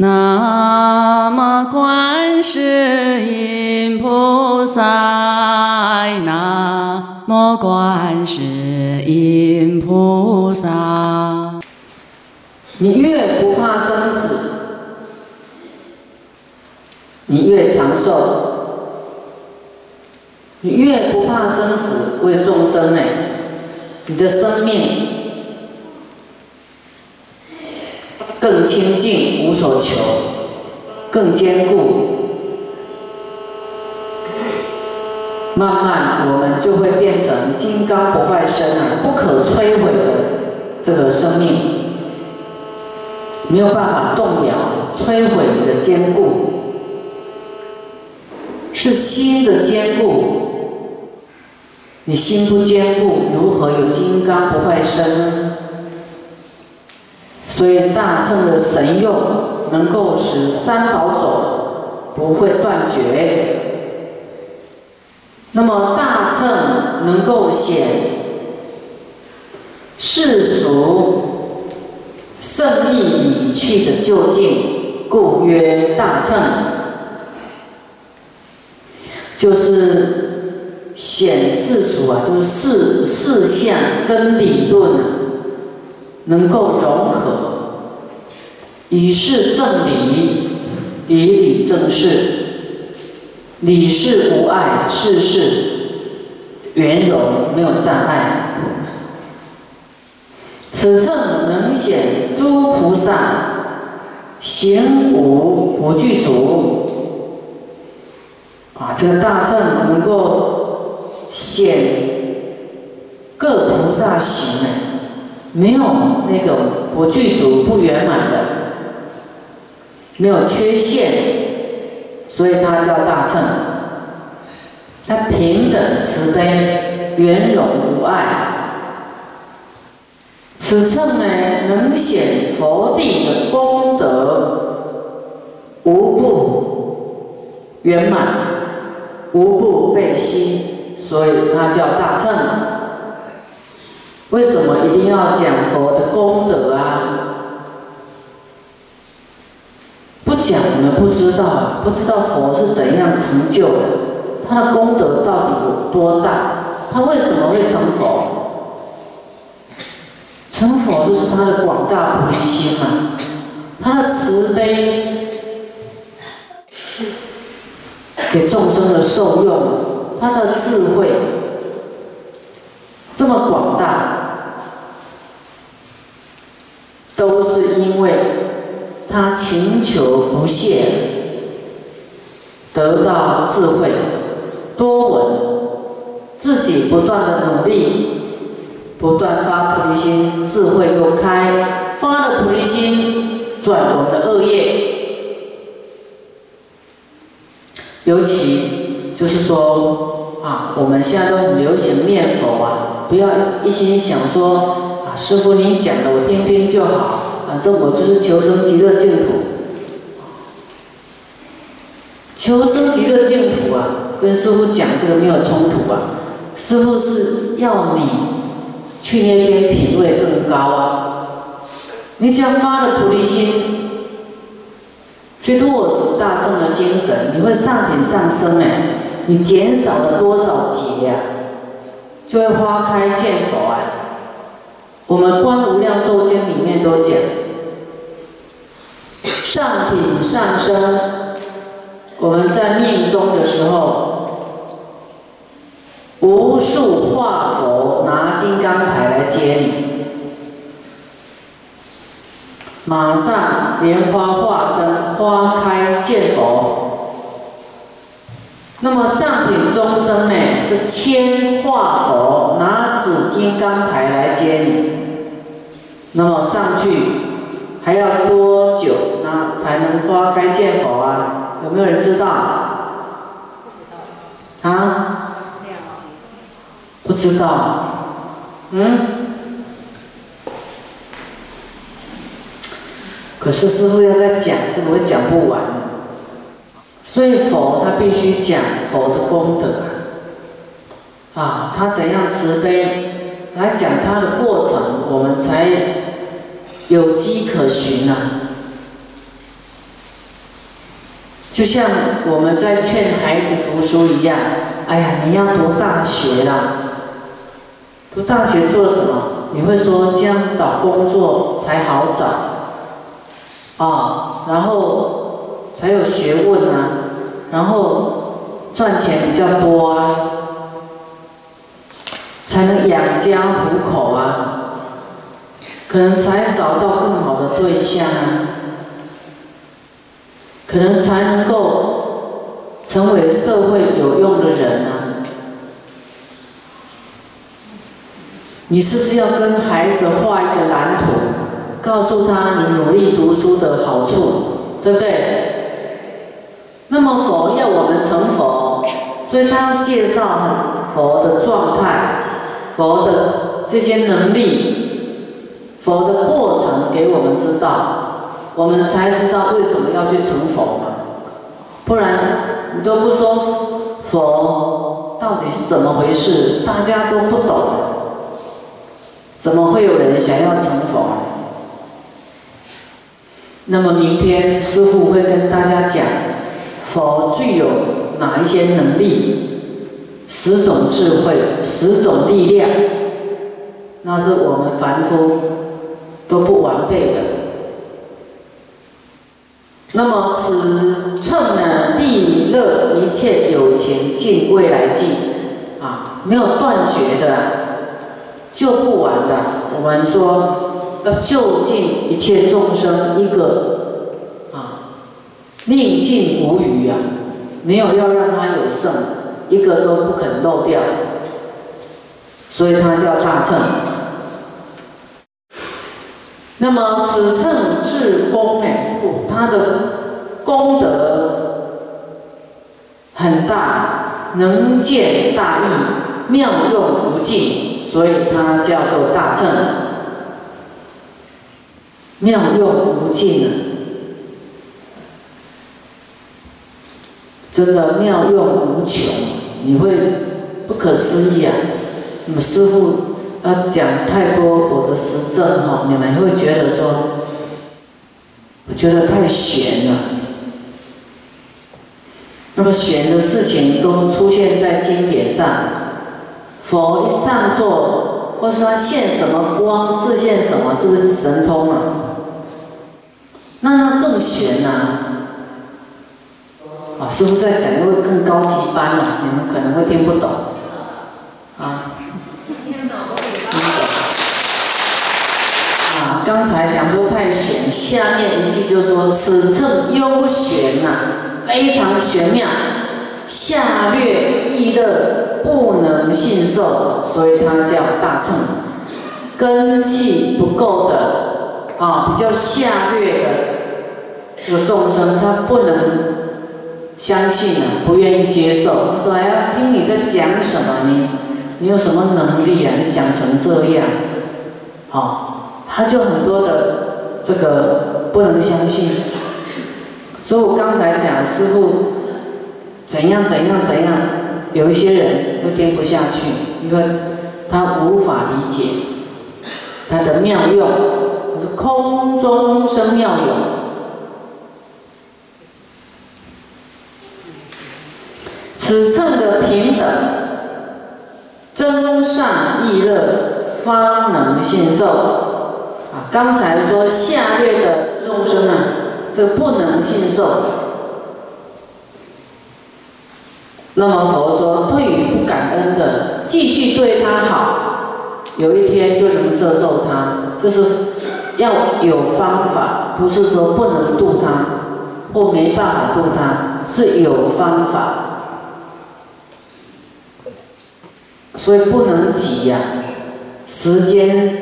南无观世音菩萨，南无观世音菩萨。你越不怕生死，你越长寿；你越不怕生死，为众生呢，你的生命更清净，无所求，更坚固。慢慢，我们就会变成金刚不坏身啊，不可摧毁的这个生命。没有办法动摇、摧毁你的坚固，是心的坚固。你心不坚固，如何有金刚不坏身呢？所以大乘的神用能够使三宝种不会断绝。那么大乘能够显世俗。胜意已去的究竟，故曰大乘，就是显世俗啊，就是事事相跟理论能够融合，以事正理，以理正事，理事无碍，事事圆融，没有障碍。此称能显诸菩萨行无不具足啊！这个大乘能够显各菩萨行没有那个不具足、不圆满的，没有缺陷，所以它叫大乘。它平等慈悲，圆融无碍。此称呢，能显佛地的功德无不圆满，无不备悉，所以它叫大乘。为什么一定要讲佛的功德啊？不讲呢，不知道，不知道佛是怎样成就的，他的功德到底有多大？他为什么会成佛？成佛就是他的广大菩提心嘛，他的慈悲给众生的受用，他的智慧这么广大，都是因为他勤求不懈，得到智慧，多闻，自己不断的努力。不断发菩提心，智慧又开，发了菩提心，转我们的恶业。尤其就是说啊，我们现在都很流行念佛啊，不要一心想说师傅您讲的我听听就好，反正我就是求生极乐净土。求生极乐净土啊，跟师傅讲这个没有冲突啊，师傅是要你。去那边品位更高啊！你只要发了菩提心，去落实大众的精神，你会上品上升哎！你减少了多少劫呀？就会花开见佛啊！我们《观无量寿经》里面都讲，上品上身，我们在命中的时候。无数化佛拿金刚台来接你，马上莲花化身，花开见佛。那么上品众生呢，是千化佛拿紫金刚台来接你。那么上去还要多久，那才能花开见佛啊？有没有人知道？啊？不知道，嗯？可是师傅要在讲，这个我讲不完。所以佛他必须讲佛的功德，啊，他怎样慈悲，来讲他的过程，我们才有机可循啊。就像我们在劝孩子读书一样，哎呀，你要读大学啦，读大学做什么？你会说这样找工作才好找，啊，然后才有学问啊，然后赚钱比较多啊，才能养家糊口啊，可能才找到更好的对象啊。可能才能够成为社会有用的人啊！你是不是要跟孩子画一个蓝图，告诉他你努力读书的好处，对不对？那么佛要我们成佛，所以他要介绍佛的状态、佛的这些能力、佛的过程给我们知道。我们才知道为什么要去成佛嘛，不然你都不说佛到底是怎么回事，大家都不懂，怎么会有人想要成佛？那么明天师傅会跟大家讲，佛具有哪一些能力，十种智慧，十种力量，那是我们凡夫都不完备的。那么此称呢，利乐一切有情尽未来尽，啊，没有断绝的，救不完的。我们说要救尽一切众生，一个啊，宁尽无余啊，没有要让他有剩，一个都不肯漏掉，所以它叫大乘。那么此称至功呢？不，他的功德很大，能见大义，妙用无尽，所以它叫做大乘。妙用无尽，真的妙用无穷，你会不可思议啊！那么师傅。要讲太多我的实证哈，你们会觉得说，我觉得太玄了。那么玄的事情都出现在经典上，佛一上座，或是他现什么光，是现什么，是不是神通啊？那那更玄呐！啊，师傅在讲会更高级班了，你们可能会听不懂，啊。听懂，听懂。啊刚才讲说太玄，下面一句就说此称幽玄呐，非常玄妙，下略易乐，不能信受，所以它叫大乘。根气不够的啊，比较下略的这个众生，他不能相信啊，不愿意接受。说：“哎呀，听你在讲什么？你你有什么能力啊？你讲成这样，好。”他就很多的这个不能相信，所以我刚才讲师傅怎样怎样怎样，有一些人会听不下去，因为他无法理解他的妙用，是空中生妙用，此称的平等，真善易乐，方能信受。啊刚才说下劣的众生啊，这不能信受。那么佛说，对于不感恩的，继续对他好，有一天就能摄受他，就是要有方法，不是说不能度他，或没办法度他，是有方法。所以不能急呀，时间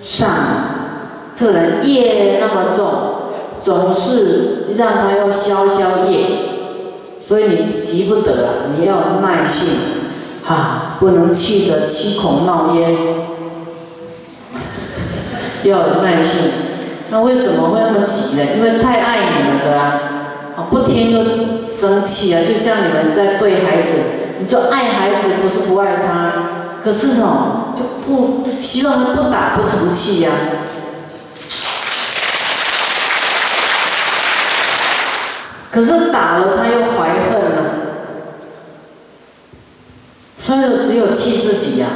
上。这人业那么重，总是让他要消消业，所以你急不得啊！你要耐性，哈，不能气得七孔冒烟，要有耐性。那为什么会那么急呢？因为太爱你们了啊！啊，不听就生气啊！就像你们在对孩子，你就爱孩子，不是不爱他，可是哦，就不希望他不打不成器呀。可是打了他又怀恨了，所以只有气自己呀。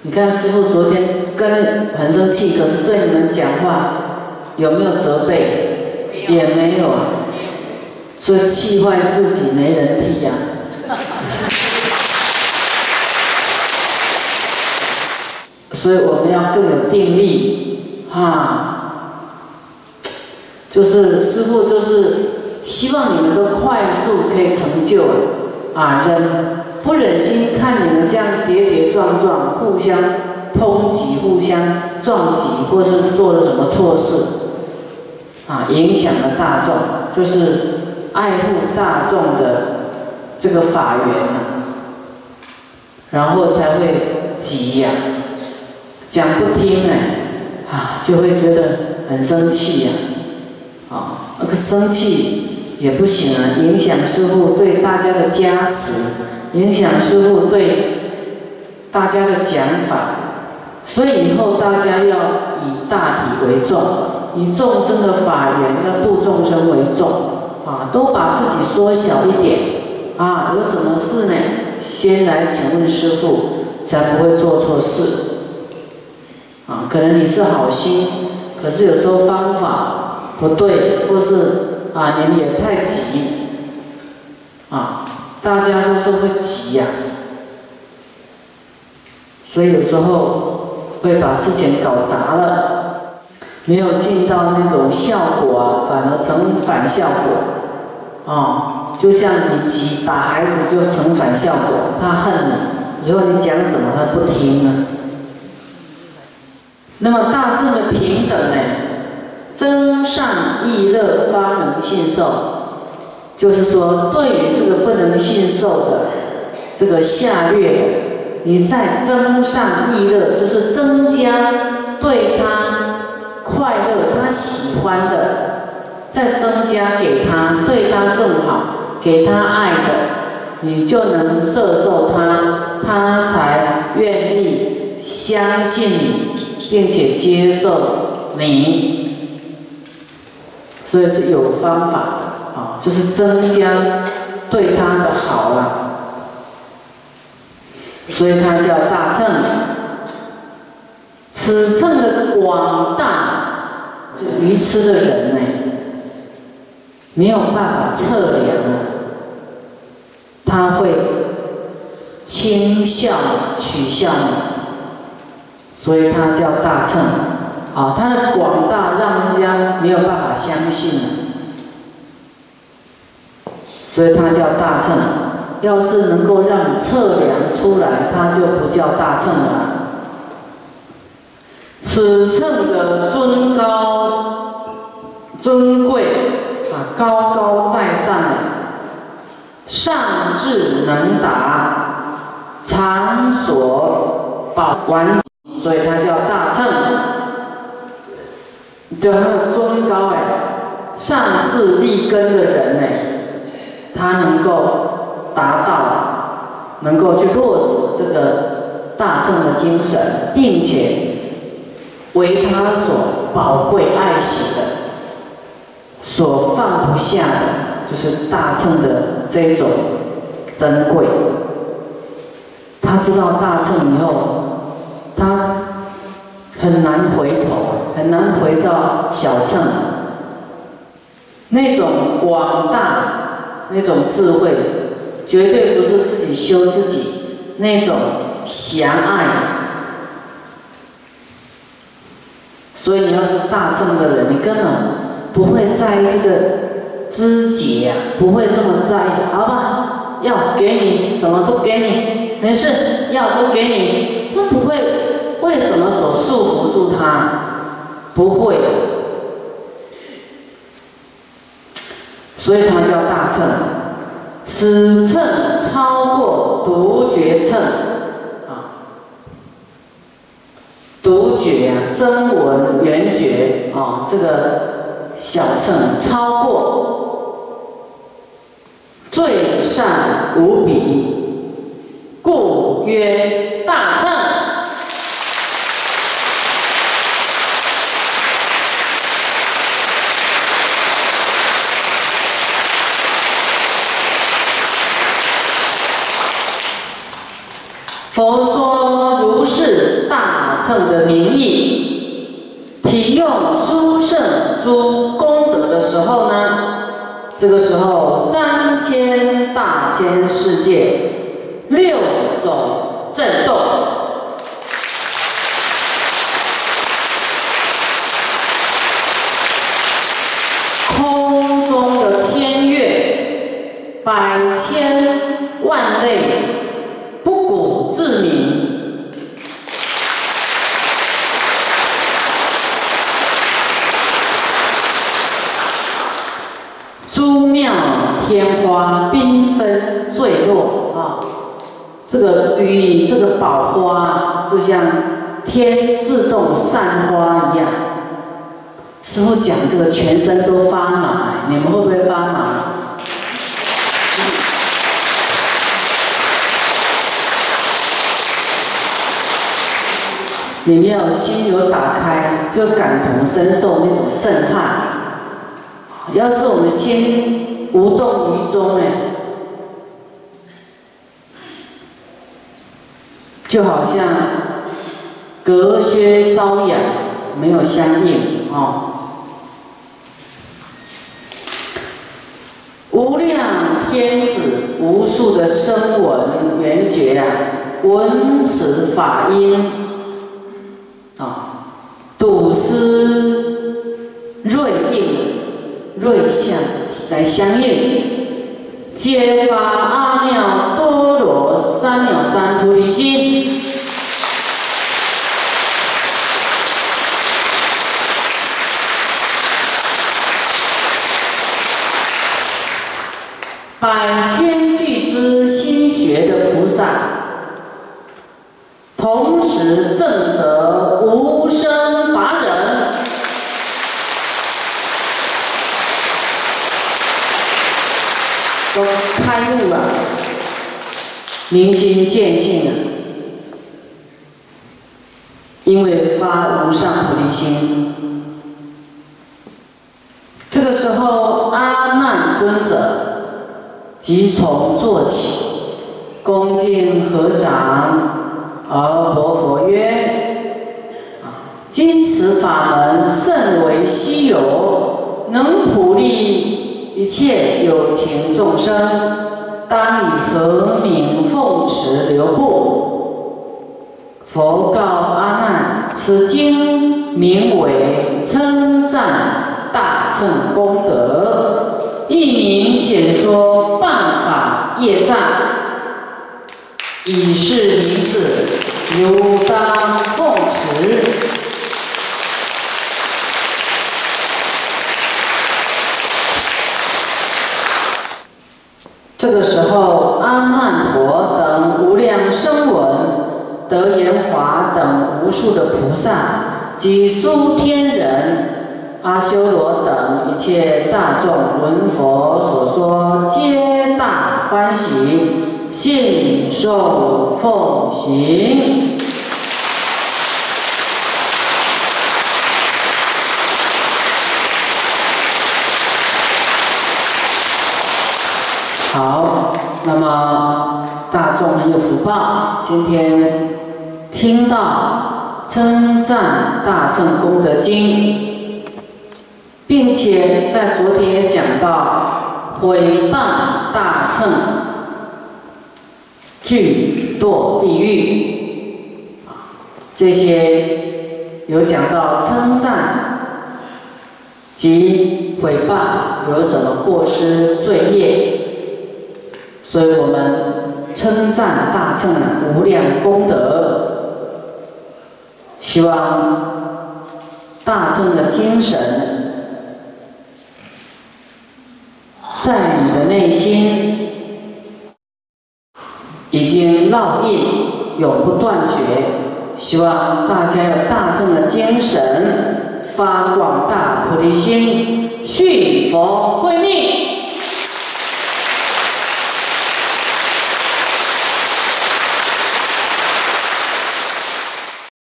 你看师傅昨天跟很生气，可是对你们讲话有没有责备？也没有啊。所以气坏自己没人替呀。所以我们要更有定力，哈，就是师傅就是希望你们都快速可以成就，啊，忍不忍心看你们这样跌跌撞撞，互相抨击、互相撞击，或是做了什么错事，啊，影响了大众，就是爱护大众的这个法缘呐，然后才会急呀。讲不听哎，啊，就会觉得很生气呀，啊，那个生气也不行啊，影响师傅对大家的加持，影响师傅对大家的讲法，所以以后大家要以大体为重，以众生的法缘要度众生为重，啊，都把自己缩小一点，啊，有什么事呢？先来请问师傅，才不会做错事。可能你是好心，可是有时候方法不对，或是啊，你们也太急，啊，大家都是会急呀，所以有时候会把事情搞砸了，没有尽到那种效果啊，反而成反效果，啊，就像你急打孩子就成反效果，他恨你，以后你讲什么他不听了。那么大正的平等呢，增上益乐方能信受，就是说对于这个不能信受的这个下劣的，你再增上益乐，就是增加对他快乐、他喜欢的，再增加给他，对他更好，给他爱的，你就能摄受他，他才愿意相信你。并且接受你，所以是有方法的啊，就是增加对他的好了，所以他叫大乘。此乘的广大，就愚痴的人呢，没有办法测量他会轻笑取笑你。所以它叫大乘，啊，它的广大让人家没有办法相信所以它叫大乘。要是能够让你测量出来，它就不叫大乘了。此乘的尊高、尊贵啊，高高在上，上智能达，常所保完。所以他叫大乘，对，那尊高哎，上智立根的人呢，他能够达到，能够去落实这个大乘的精神，并且为他所宝贵爱惜的，所放不下的，就是大乘的这种珍贵。他知道大乘以后。他很难回头，很难回到小乘，那种广大，那种智慧，绝对不是自己修自己那种狭隘。所以你要是大乘的人，你根本不会在意这个知节呀，不会这么在意，好吧？要给你什么都给你，没事，要都给你，为什么所束缚住他？不会，所以它叫大乘。此乘超过独觉乘啊，独觉啊，声闻缘觉啊，这个小乘超过最善无比，故曰大乘。乘的名义，体用殊胜诸功德的时候呢，这个时候三千大千世界六种震动，空中的天乐，百千万类不古。自明，诸妙天花缤纷坠落啊！这个雨，这个宝花，就像天自动散花一样。师傅讲这个全身都发麻，你们会不会发麻？你们要心有打开，就感同身受那种震撼。要是我们心无动于衷哎，就好像隔靴搔痒，没有相应哦。无量天子，无数的声闻缘觉啊，闻此法音啊。睹思瑞应瑞相来相应，揭发阿耨多罗三藐三菩提心，百明心见性了，因为发无上菩提心。这个时候，阿难尊者即从坐起，恭敬合掌，而薄佛曰：“啊今此法门甚为稀有，能普利。”一切有情众生，当以和名奉持留步。佛告阿难：此经名为称赞大乘功德，一名显说办法业障，以是名字，如当奉持。这个时候，阿难陀等无量声闻、德延华等无数的菩萨及诸天人、阿修罗等一切大众闻佛所说，皆大欢喜，信受奉行。好，那么大众很有福报，今天听到称赞大乘功德经，并且在昨天也讲到毁谤大乘，具堕地狱，这些有讲到称赞及毁谤有什么过失罪业。所以我们称赞大乘无量功德，希望大乘的精神在你的内心已经烙印，永不断绝。希望大家有大乘的精神，发广大菩提心，续佛慧命。